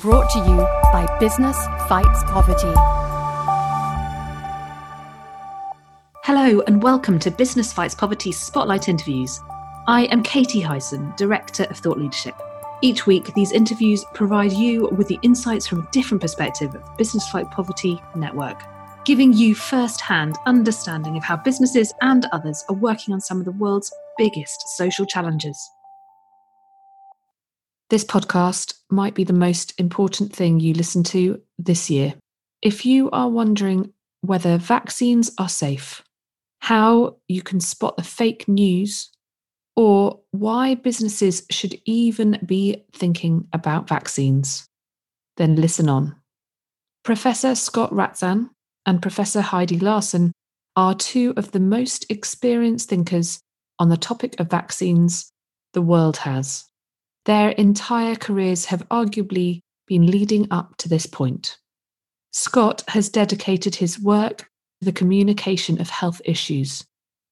Brought to you by Business Fights Poverty. Hello, and welcome to Business Fights Poverty Spotlight Interviews. I am Katie Hyson, Director of Thought Leadership. Each week, these interviews provide you with the insights from a different perspective of Business Fight Poverty Network, giving you first hand understanding of how businesses and others are working on some of the world's biggest social challenges. This podcast might be the most important thing you listen to this year. If you are wondering whether vaccines are safe, how you can spot the fake news, or why businesses should even be thinking about vaccines, then listen on. Professor Scott Ratzan and Professor Heidi Larson are two of the most experienced thinkers on the topic of vaccines the world has. Their entire careers have arguably been leading up to this point. Scott has dedicated his work to the communication of health issues.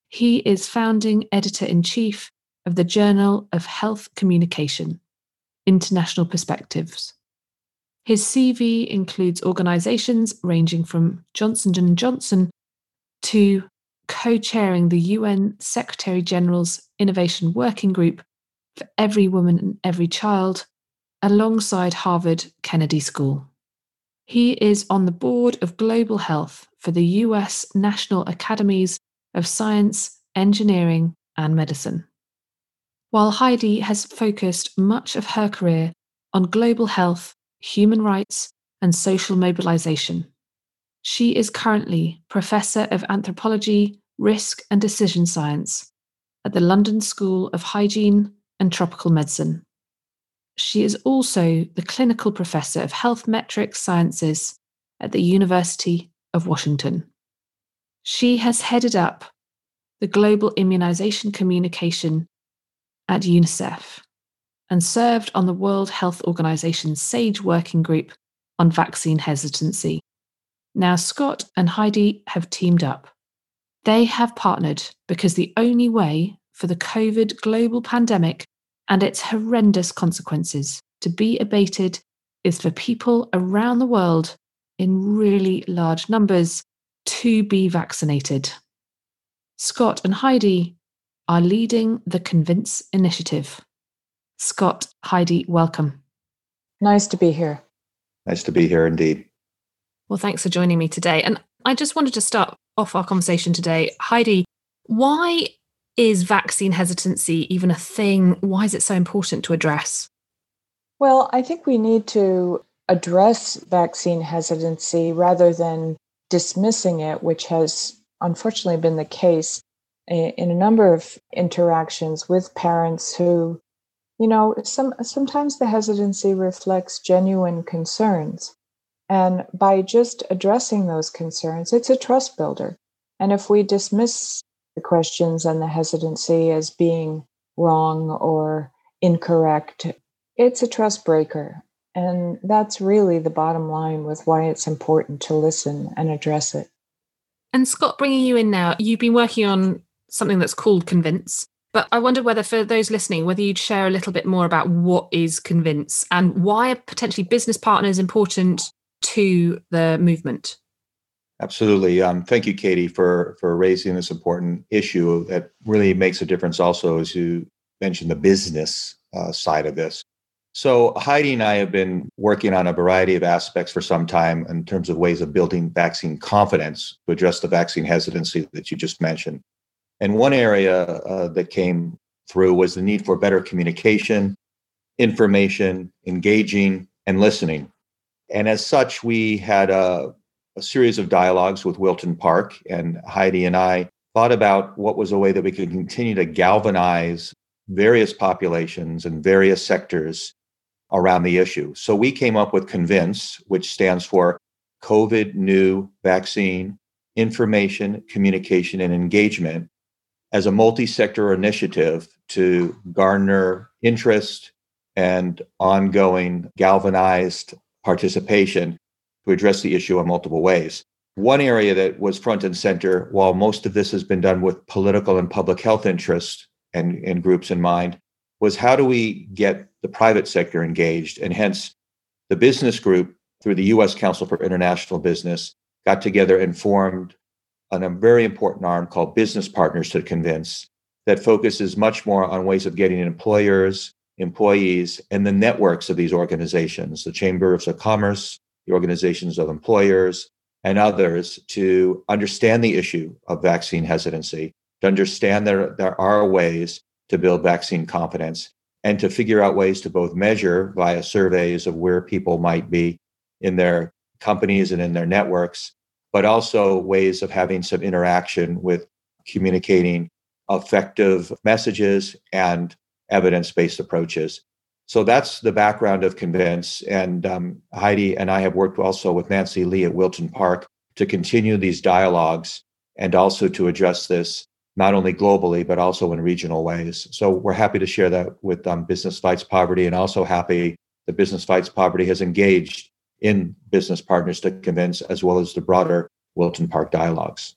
He is founding editor in chief of the Journal of Health Communication International Perspectives. His CV includes organizations ranging from Johnson & Johnson to co-chairing the UN Secretary General's Innovation Working Group for every woman and every child alongside Harvard Kennedy School. He is on the board of global health for the US National Academies of Science, Engineering, and Medicine. While Heidi has focused much of her career on global health, human rights, and social mobilization. She is currently Professor of Anthropology, Risk and Decision Science at the London School of Hygiene and tropical medicine. She is also the clinical professor of health metrics sciences at the University of Washington. She has headed up the global immunization communication at UNICEF and served on the World Health Organization's SAGE working group on vaccine hesitancy. Now, Scott and Heidi have teamed up. They have partnered because the only way for the COVID global pandemic and its horrendous consequences to be abated is for people around the world in really large numbers to be vaccinated. Scott and Heidi are leading the Convince initiative. Scott, Heidi, welcome. Nice to be here. Nice to be here indeed. Well, thanks for joining me today. And I just wanted to start off our conversation today. Heidi, why is vaccine hesitancy even a thing? Why is it so important to address? Well, I think we need to address vaccine hesitancy rather than dismissing it, which has unfortunately been the case in a number of interactions with parents who, you know, some sometimes the hesitancy reflects genuine concerns. And by just addressing those concerns, it's a trust builder. And if we dismiss the questions and the hesitancy as being wrong or incorrect. It's a trust breaker. And that's really the bottom line with why it's important to listen and address it. And Scott, bringing you in now, you've been working on something that's called Convince. But I wonder whether, for those listening, whether you'd share a little bit more about what is Convince and why are potentially business partners important to the movement? Absolutely. Um, thank you, Katie, for for raising this important issue that really makes a difference. Also, as you mentioned, the business uh, side of this. So Heidi and I have been working on a variety of aspects for some time in terms of ways of building vaccine confidence to address the vaccine hesitancy that you just mentioned. And one area uh, that came through was the need for better communication, information, engaging, and listening. And as such, we had a a series of dialogues with Wilton Park, and Heidi and I thought about what was a way that we could continue to galvanize various populations and various sectors around the issue. So we came up with CONVINCE, which stands for COVID New Vaccine Information, Communication, and Engagement, as a multi sector initiative to garner interest and ongoing galvanized participation to address the issue in multiple ways. One area that was front and center, while most of this has been done with political and public health interests and, and groups in mind, was how do we get the private sector engaged? And hence, the business group through the US Council for International Business got together and formed a very important arm called Business Partners to Convince that focuses much more on ways of getting employers, employees, and the networks of these organizations, the chambers of commerce, the organizations of employers, and others to understand the issue of vaccine hesitancy, to understand there, there are ways to build vaccine confidence, and to figure out ways to both measure via surveys of where people might be in their companies and in their networks, but also ways of having some interaction with communicating effective messages and evidence based approaches. So that's the background of Convince. And um, Heidi and I have worked also with Nancy Lee at Wilton Park to continue these dialogues and also to address this not only globally, but also in regional ways. So we're happy to share that with um, Business Fights Poverty and also happy that Business Fights Poverty has engaged in business partners to convince, as well as the broader Wilton Park dialogues.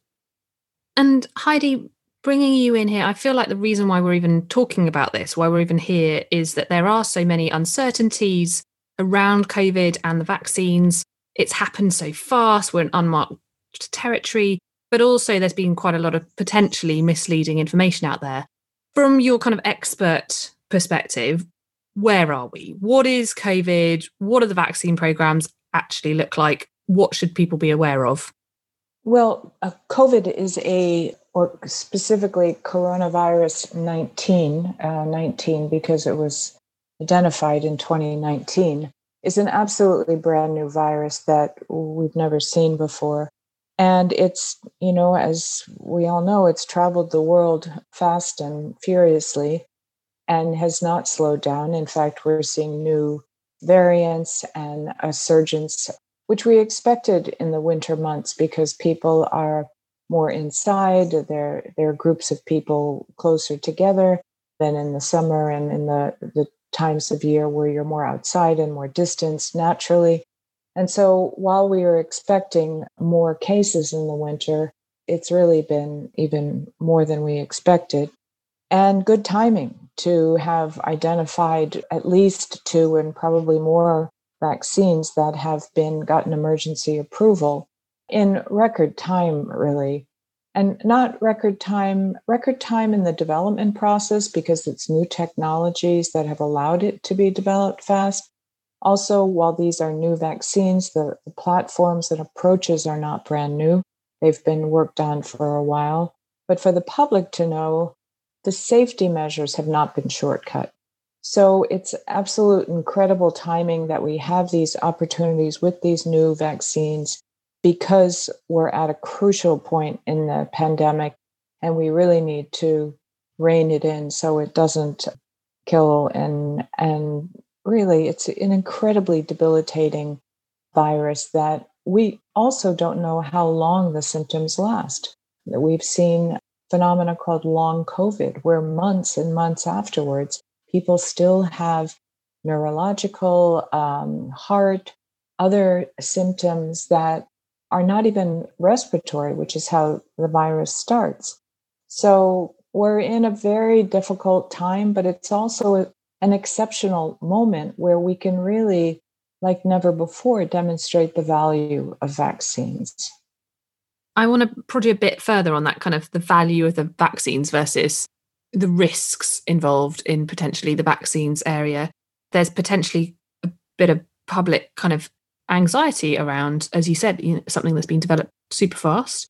And Heidi, bringing you in here, I feel like the reason why we're even talking about this, why we're even here, is that there are so many uncertainties around COVID and the vaccines. It's happened so fast, we're in unmarked territory, but also there's been quite a lot of potentially misleading information out there. From your kind of expert perspective, where are we? What is COVID? What do the vaccine programs actually look like? What should people be aware of? Well, uh, COVID is a, or specifically coronavirus 19, uh, 19 because it was identified in 2019, is an absolutely brand new virus that we've never seen before. And it's, you know, as we all know, it's traveled the world fast and furiously and has not slowed down. In fact, we're seeing new variants and a surgence which we expected in the winter months because people are more inside. There, there are groups of people closer together than in the summer and in the, the times of year where you're more outside and more distanced naturally. And so while we were expecting more cases in the winter, it's really been even more than we expected. And good timing to have identified at least two and probably more vaccines that have been gotten emergency approval in record time, really. And not record time, record time in the development process because it's new technologies that have allowed it to be developed fast. Also, while these are new vaccines, the, the platforms and approaches are not brand new. They've been worked on for a while. But for the public to know, the safety measures have not been shortcut. So it's absolute incredible timing that we have these opportunities with these new vaccines because we're at a crucial point in the pandemic and we really need to rein it in so it doesn't kill and and really it's an incredibly debilitating virus that we also don't know how long the symptoms last. We've seen phenomena called long COVID, where months and months afterwards, people still have neurological, um, heart, other symptoms that are not even respiratory, which is how the virus starts. So we're in a very difficult time, but it's also an exceptional moment where we can really, like never before, demonstrate the value of vaccines. I want to prod you a bit further on that kind of the value of the vaccines versus the risks involved in potentially the vaccines area. There's potentially a bit of public kind of anxiety around, as you said, you know, something that's been developed super fast.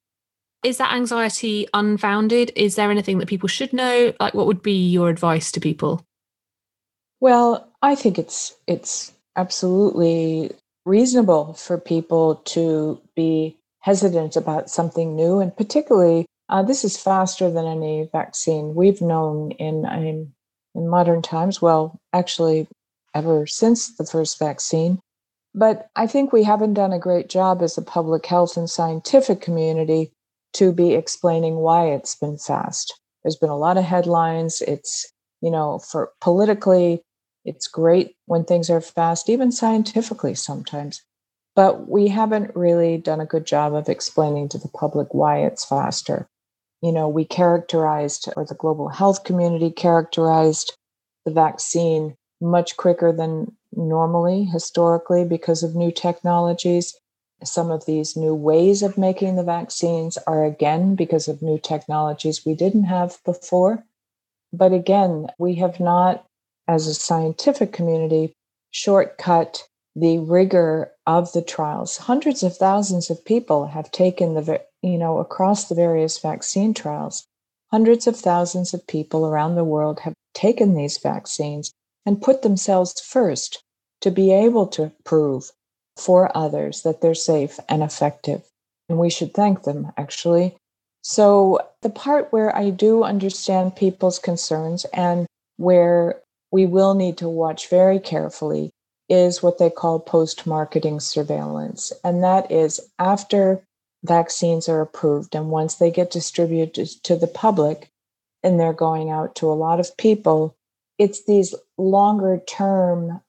Is that anxiety unfounded? Is there anything that people should know? Like, what would be your advice to people? Well, I think it's it's absolutely reasonable for people to be hesitant about something new, and particularly uh, this is faster than any vaccine we've known in in modern times. Well, actually, ever since the first vaccine. But I think we haven't done a great job as a public health and scientific community to be explaining why it's been fast. There's been a lot of headlines. It's, you know, for politically, it's great when things are fast, even scientifically sometimes. But we haven't really done a good job of explaining to the public why it's faster. You know, we characterized, or the global health community characterized the vaccine much quicker than normally, historically, because of new technologies. Some of these new ways of making the vaccines are again because of new technologies we didn't have before. But again, we have not, as a scientific community, shortcut the rigor of the trials. Hundreds of thousands of people have taken the, you know, across the various vaccine trials. Hundreds of thousands of people around the world have taken these vaccines and put themselves first to be able to prove for others that they're safe and effective. And we should thank them, actually. So, the part where I do understand people's concerns and where we will need to watch very carefully is what they call post marketing surveillance. And that is after vaccines are approved and once they get distributed to the public and they're going out to a lot of people, it's these longer term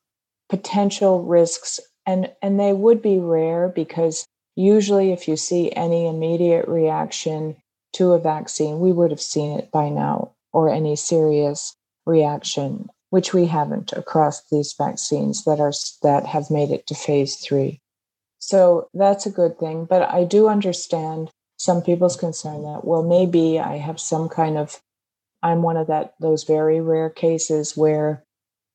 potential risks. And, and they would be rare because usually, if you see any immediate reaction to a vaccine, we would have seen it by now, or any serious reaction which we haven't across these vaccines that are that have made it to phase 3. So that's a good thing, but I do understand some people's concern that well maybe I have some kind of I'm one of that those very rare cases where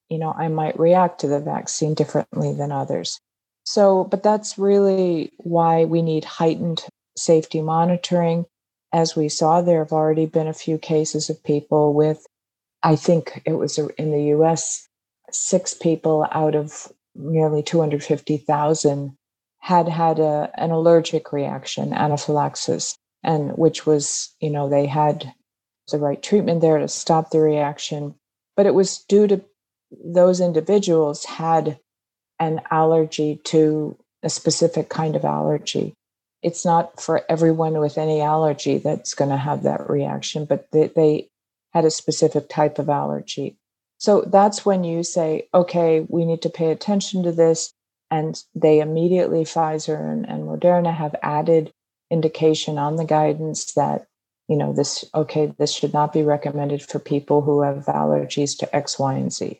you know I might react to the vaccine differently than others. So, but that's really why we need heightened safety monitoring. As we saw, there have already been a few cases of people with I think it was in the US, six people out of nearly 250,000 had had a, an allergic reaction, anaphylaxis, and which was, you know, they had the right treatment there to stop the reaction. But it was due to those individuals had an allergy to a specific kind of allergy. It's not for everyone with any allergy that's going to have that reaction, but they, they had a specific type of allergy. So that's when you say, okay, we need to pay attention to this. And they immediately, Pfizer and, and Moderna, have added indication on the guidance that, you know, this, okay, this should not be recommended for people who have allergies to X, Y, and Z.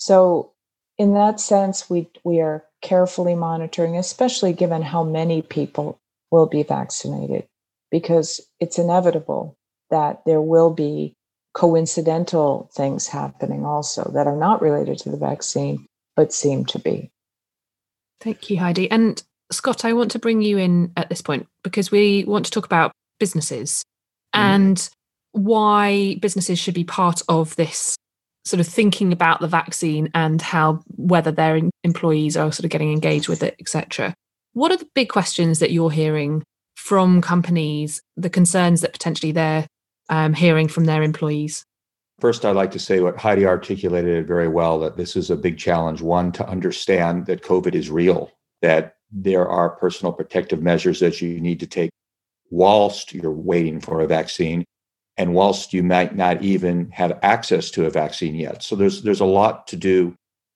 So in that sense, we, we are carefully monitoring, especially given how many people will be vaccinated, because it's inevitable that there will be coincidental things happening also that are not related to the vaccine, but seem to be. Thank you, Heidi. And Scott, I want to bring you in at this point because we want to talk about businesses mm. and why businesses should be part of this sort of thinking about the vaccine and how whether their employees are sort of getting engaged with it, etc. What are the big questions that you're hearing from companies, the concerns that potentially they're um, hearing from their employees? First, I'd like to say what Heidi articulated very well that this is a big challenge. One, to understand that COVID is real, that there are personal protective measures that you need to take whilst you're waiting for a vaccine and whilst you might not even have access to a vaccine yet. So there's there's a lot to do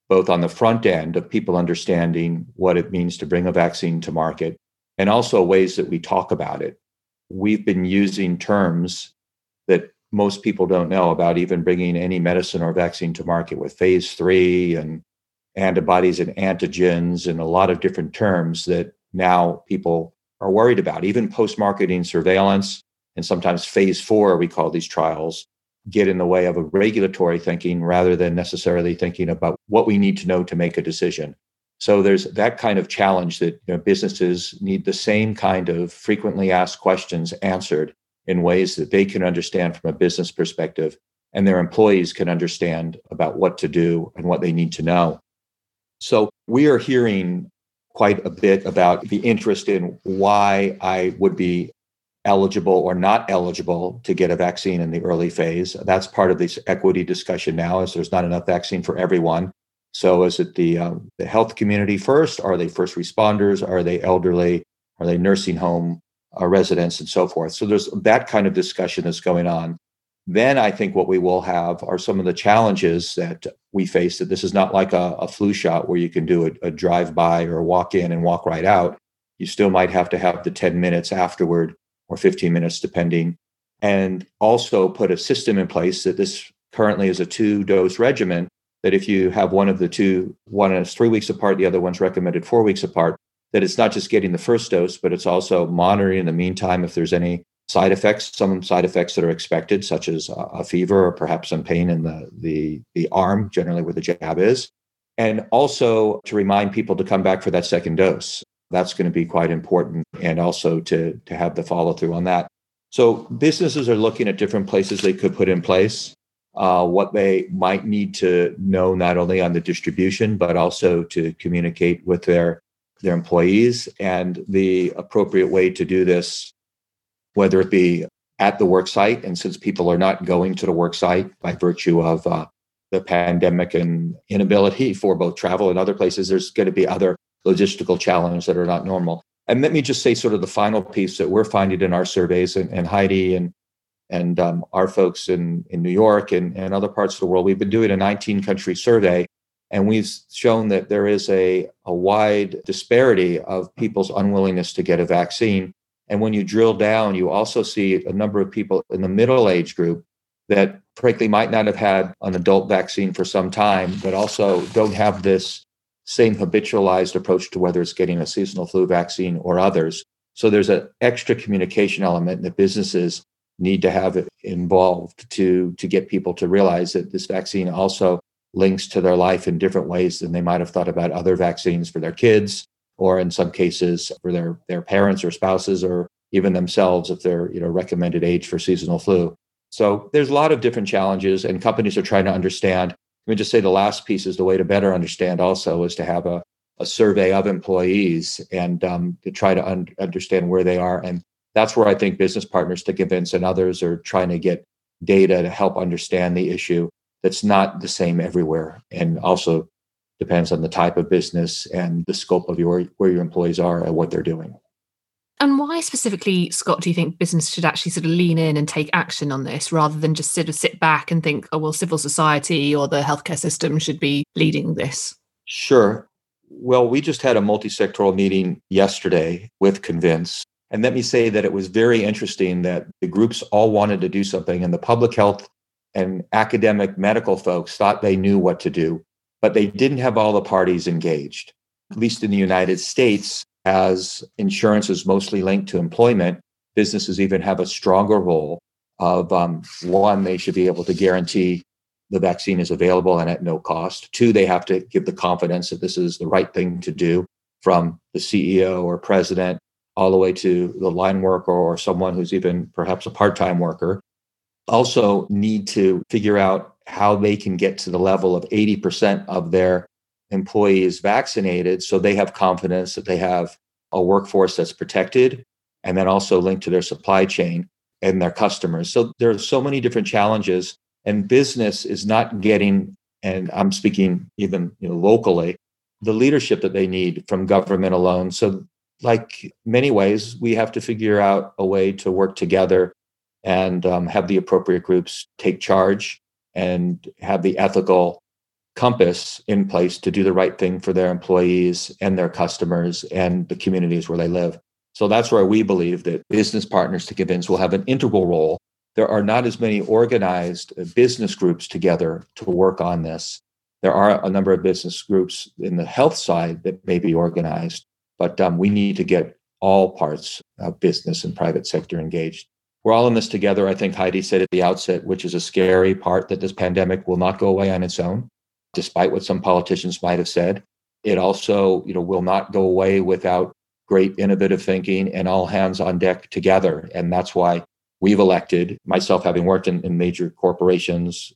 both on the front end of people understanding what it means to bring a vaccine to market and also ways that we talk about it. We've been using terms that most people don't know about even bringing any medicine or vaccine to market with phase three and antibodies and antigens and a lot of different terms that now people are worried about. Even post marketing surveillance and sometimes phase four, we call these trials, get in the way of a regulatory thinking rather than necessarily thinking about what we need to know to make a decision. So there's that kind of challenge that you know, businesses need the same kind of frequently asked questions answered in ways that they can understand from a business perspective and their employees can understand about what to do and what they need to know. So we are hearing quite a bit about the interest in why I would be eligible or not eligible to get a vaccine in the early phase. That's part of this equity discussion now, as there's not enough vaccine for everyone. So is it the um, the health community first? Are they first responders? Are they elderly? Are they nursing home uh, residents and so forth. So there's that kind of discussion that's going on. Then I think what we will have are some of the challenges that we face. That this is not like a, a flu shot where you can do a, a drive by or walk in and walk right out. You still might have to have the 10 minutes afterward or 15 minutes, depending, and also put a system in place that this currently is a two dose regimen that if you have one of the two, one is three weeks apart, the other one's recommended four weeks apart, that it's not just getting the first dose, but it's also monitoring in the meantime if there's any side effects, some side effects that are expected, such as a fever or perhaps some pain in the, the, the arm, generally where the jab is. And also to remind people to come back for that second dose. That's going to be quite important. And also to, to have the follow through on that. So businesses are looking at different places they could put in place, uh, what they might need to know not only on the distribution, but also to communicate with their, their employees and the appropriate way to do this whether it be at the work site. And since people are not going to the work site by virtue of uh, the pandemic and inability for both travel and other places, there's going to be other logistical challenges that are not normal. And let me just say, sort of the final piece that we're finding in our surveys, and, and Heidi and and um, our folks in in New York and, and other parts of the world, we've been doing a 19 country survey, and we've shown that there is a, a wide disparity of people's unwillingness to get a vaccine and when you drill down, you also see a number of people in the middle age group that frankly might not have had an adult vaccine for some time, but also don't have this same habitualized approach to whether it's getting a seasonal flu vaccine or others. So there's an extra communication element that businesses need to have involved to, to get people to realize that this vaccine also links to their life in different ways than they might have thought about other vaccines for their kids or in some cases for their, their parents or spouses or even themselves if they're you know recommended age for seasonal flu. So there's a lot of different challenges and companies are trying to understand. Let me just say the last piece is the way to better understand also is to have a, a survey of employees and um, to try to un- understand where they are. And that's where I think business partners to convince and others are trying to get data to help understand the issue that's not the same everywhere and also depends on the type of business and the scope of your where your employees are and what they're doing. And why specifically, Scott, do you think business should actually sort of lean in and take action on this rather than just sort of sit back and think, oh, well, civil society or the healthcare system should be leading this? Sure. Well, we just had a multi sectoral meeting yesterday with Convince. And let me say that it was very interesting that the groups all wanted to do something, and the public health and academic medical folks thought they knew what to do but they didn't have all the parties engaged. At least in the United States, as insurance is mostly linked to employment, businesses even have a stronger role of um, one, they should be able to guarantee the vaccine is available and at no cost. Two, they have to give the confidence that this is the right thing to do from the CEO or president all the way to the line worker or someone who's even perhaps a part time worker. Also, need to figure out how they can get to the level of 80% of their employees vaccinated so they have confidence that they have a workforce that's protected and then also linked to their supply chain and their customers. So there are so many different challenges and business is not getting and I'm speaking even you know, locally the leadership that they need from government alone. So like many ways we have to figure out a way to work together and um, have the appropriate groups take charge and have the ethical compass in place to do the right thing for their employees and their customers and the communities where they live. So that's where we believe that business partners to Convince will have an integral role. There are not as many organized business groups together to work on this. There are a number of business groups in the health side that may be organized, but um, we need to get all parts of business and private sector engaged we're all in this together. I think Heidi said at the outset, which is a scary part that this pandemic will not go away on its own, despite what some politicians might have said. It also, you know, will not go away without great innovative thinking and all hands on deck together. And that's why we've elected, myself having worked in, in major corporations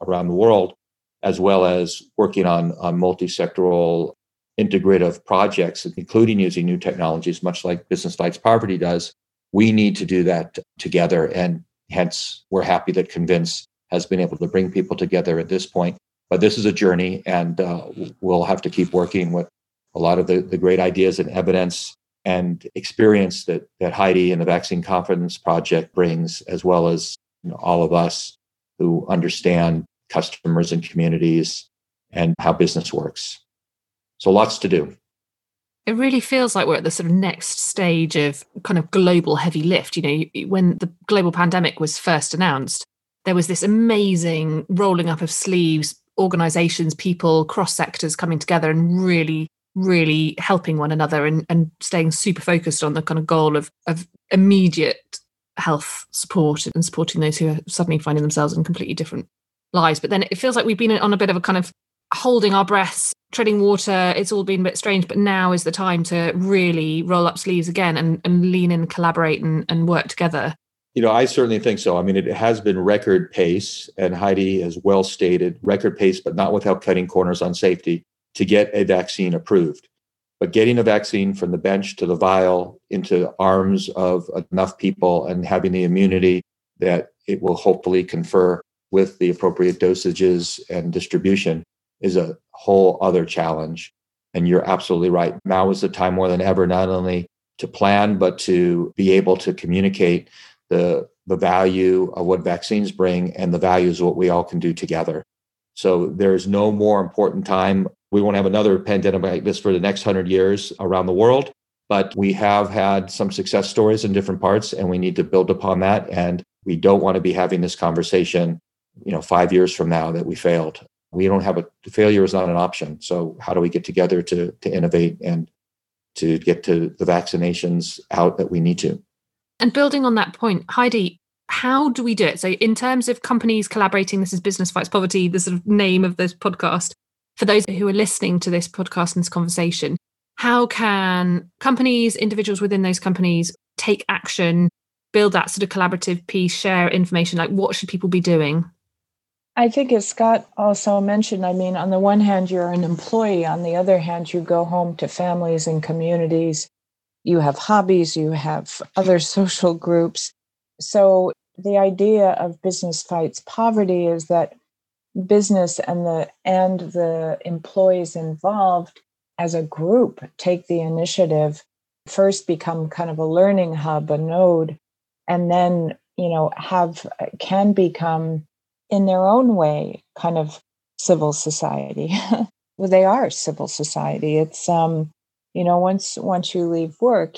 around the world, as well as working on, on multi-sectoral integrative projects, including using new technologies, much like Business Fights Poverty does, we need to do that together. And hence, we're happy that Convince has been able to bring people together at this point. But this is a journey, and uh, we'll have to keep working with a lot of the, the great ideas and evidence and experience that, that Heidi and the Vaccine Confidence Project brings, as well as you know, all of us who understand customers and communities and how business works. So lots to do it really feels like we're at the sort of next stage of kind of global heavy lift. You know, when the global pandemic was first announced, there was this amazing rolling up of sleeves organizations, people, cross sectors coming together and really, really helping one another and, and staying super focused on the kind of goal of, of immediate health support and supporting those who are suddenly finding themselves in completely different lives. But then it feels like we've been on a bit of a kind of holding our breaths, treading water. It's all been a bit strange, but now is the time to really roll up sleeves again and, and lean in, collaborate, and, and work together. You know, I certainly think so. I mean, it has been record pace, and Heidi has well stated record pace, but not without cutting corners on safety to get a vaccine approved. But getting a vaccine from the bench to the vial into arms of enough people and having the immunity that it will hopefully confer with the appropriate dosages and distribution is a whole other challenge. And you're absolutely right. Now is the time more than ever, not only to plan, but to be able to communicate the, the value of what vaccines bring and the values of what we all can do together. So there's no more important time. We won't have another pandemic like this for the next 100 years around the world, but we have had some success stories in different parts and we need to build upon that. And we don't want to be having this conversation, you know, five years from now that we failed we don't have a failure is not an option. So how do we get together to to innovate and to get to the vaccinations out that we need to? And building on that point, Heidi, how do we do it? So in terms of companies collaborating, this is Business Fights Poverty, the sort of name of this podcast. For those who are listening to this podcast and this conversation, how can companies, individuals within those companies take action, build that sort of collaborative piece, share information? Like what should people be doing? I think, as Scott also mentioned, I mean, on the one hand, you're an employee. On the other hand, you go home to families and communities. You have hobbies, you have other social groups. So, the idea of business fights poverty is that business and the and the employees involved as a group take the initiative first become kind of a learning hub a node and then you know have can become in their own way kind of civil society. well, they are civil society. It's um, you know, once once you leave work,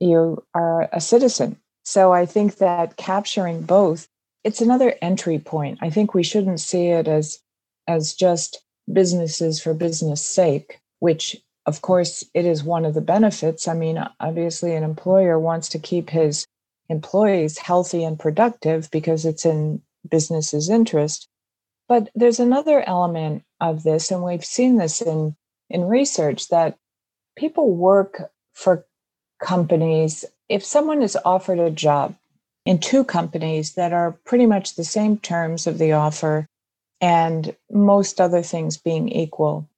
you are a citizen. So I think that capturing both, it's another entry point. I think we shouldn't see it as as just businesses for business sake, which of course it is one of the benefits. I mean, obviously an employer wants to keep his employees healthy and productive because it's in business's interest. But there's another element of this, and we've seen this in, in research that people work for companies. If someone is offered a job in two companies that are pretty much the same terms of the offer and most other things being equal,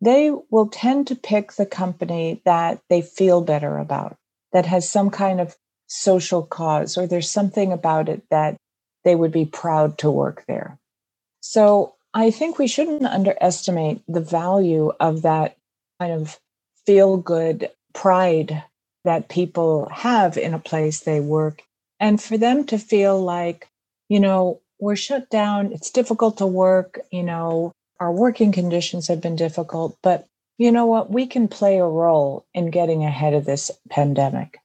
they will tend to pick the company that they feel better about, that has some kind of social cause, or there's something about it that they would be proud to work there. So I think we shouldn't underestimate the value of that kind of feel good pride that people have in a place they work. And for them to feel like, you know, we're shut down, it's difficult to work, you know, our working conditions have been difficult, but you know what? We can play a role in getting ahead of this pandemic.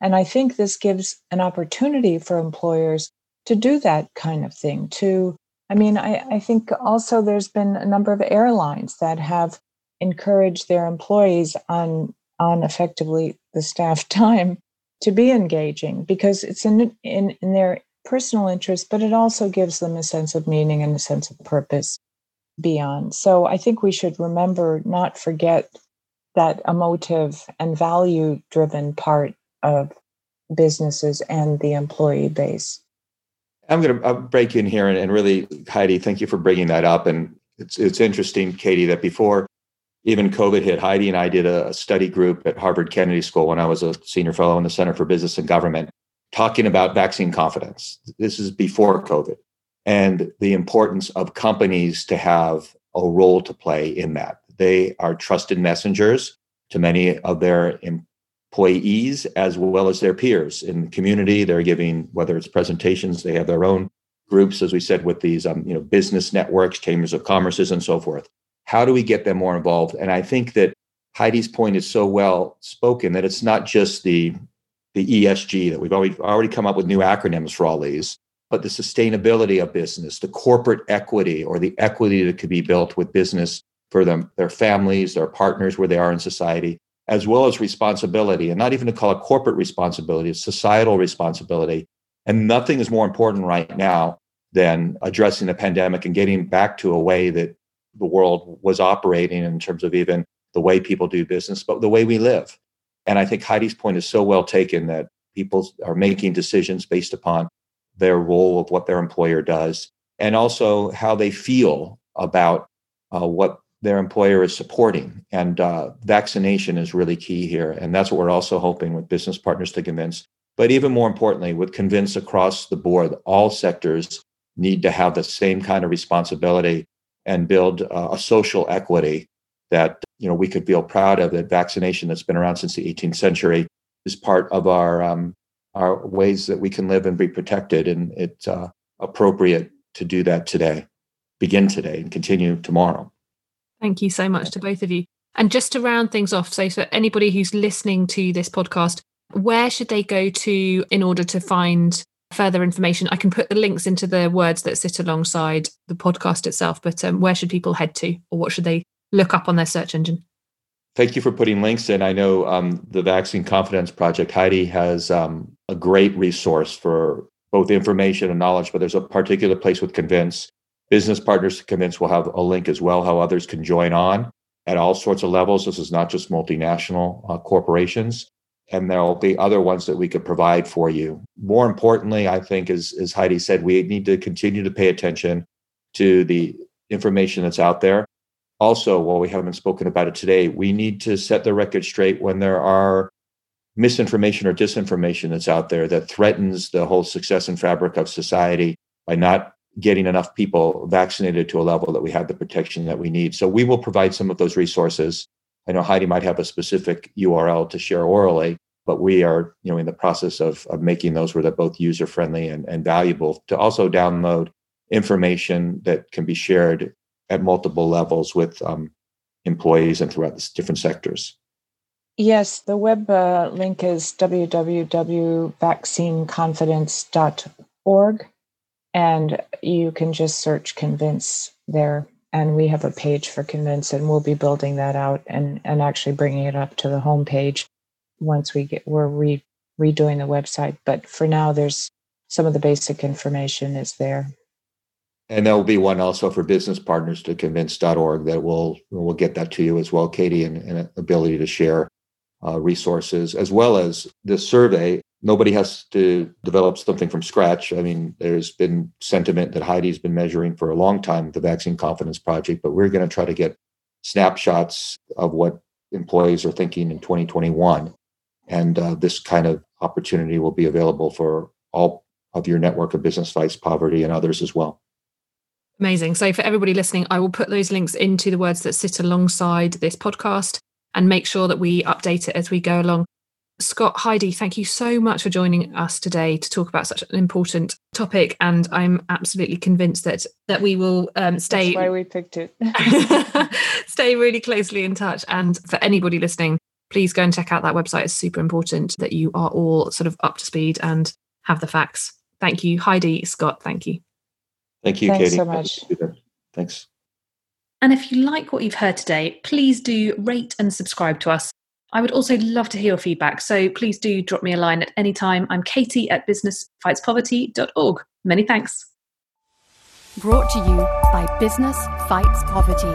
And I think this gives an opportunity for employers to do that kind of thing to i mean I, I think also there's been a number of airlines that have encouraged their employees on on effectively the staff time to be engaging because it's in in, in their personal interest but it also gives them a sense of meaning and a sense of purpose beyond so i think we should remember not forget that emotive and value driven part of businesses and the employee base I'm going to break in here and, and, really, Heidi, thank you for bringing that up. And it's it's interesting, Katie, that before even COVID hit, Heidi and I did a study group at Harvard Kennedy School when I was a senior fellow in the Center for Business and Government, talking about vaccine confidence. This is before COVID, and the importance of companies to have a role to play in that. They are trusted messengers to many of their employees as well as their peers in the community. They're giving, whether it's presentations, they have their own groups, as we said, with these um, you know business networks, chambers of commerces, and so forth. How do we get them more involved? And I think that Heidi's point is so well spoken that it's not just the the ESG that we've already already come up with new acronyms for all these. but the sustainability of business, the corporate equity or the equity that could be built with business for them, their families, their partners, where they are in society, as well as responsibility, and not even to call it corporate responsibility, it's societal responsibility. And nothing is more important right now than addressing the pandemic and getting back to a way that the world was operating in terms of even the way people do business, but the way we live. And I think Heidi's point is so well taken that people are making decisions based upon their role of what their employer does and also how they feel about uh, what their employer is supporting. And uh, vaccination is really key here. And that's what we're also hoping with business partners to convince. But even more importantly, with convince across the board, all sectors need to have the same kind of responsibility and build uh, a social equity that you know we could feel proud of that vaccination that's been around since the 18th century is part of our um, our ways that we can live and be protected and it's uh, appropriate to do that today begin today and continue tomorrow. Thank you so much to both of you. And just to round things off so for anybody who's listening to this podcast where should they go to in order to find further information i can put the links into the words that sit alongside the podcast itself but um, where should people head to or what should they look up on their search engine. Thank you for putting links in. I know um, the Vaccine Confidence Project, Heidi, has um, a great resource for both information and knowledge, but there's a particular place with Convince. Business partners to Convince will have a link as well, how others can join on at all sorts of levels. This is not just multinational uh, corporations. And there will be other ones that we could provide for you. More importantly, I think, as, as Heidi said, we need to continue to pay attention to the information that's out there also, while we haven't spoken about it today, we need to set the record straight when there are misinformation or disinformation that's out there that threatens the whole success and fabric of society by not getting enough people vaccinated to a level that we have the protection that we need. So we will provide some of those resources. I know Heidi might have a specific URL to share orally, but we are, you know, in the process of, of making those where they're both user friendly and, and valuable to also download information that can be shared at multiple levels with um, employees and throughout the different sectors. Yes, the web uh, link is www.vaccineconfidence.org, and you can just search Convince there. And we have a page for Convince, and we'll be building that out and, and actually bringing it up to the homepage once we get we're re, redoing the website. But for now, there's some of the basic information is there. And there will be one also for business partners to convince.org that will will get that to you as well, Katie, and, and ability to share uh, resources as well as this survey. Nobody has to develop something from scratch. I mean, there's been sentiment that Heidi's been measuring for a long time, the Vaccine Confidence Project, but we're going to try to get snapshots of what employees are thinking in 2021. And uh, this kind of opportunity will be available for all of your network of business fights poverty and others as well. Amazing. So, for everybody listening, I will put those links into the words that sit alongside this podcast and make sure that we update it as we go along. Scott, Heidi, thank you so much for joining us today to talk about such an important topic. And I'm absolutely convinced that that we will um, stay. That's why we picked it. stay really closely in touch. And for anybody listening, please go and check out that website. It's super important that you are all sort of up to speed and have the facts. Thank you, Heidi, Scott. Thank you. Thank you, Thanks Katie. so much. Thanks. And if you like what you've heard today, please do rate and subscribe to us. I would also love to hear your feedback, so please do drop me a line at any time. I'm Katie at businessfightspoverty.org. Many thanks. Brought to you by Business Fights Poverty.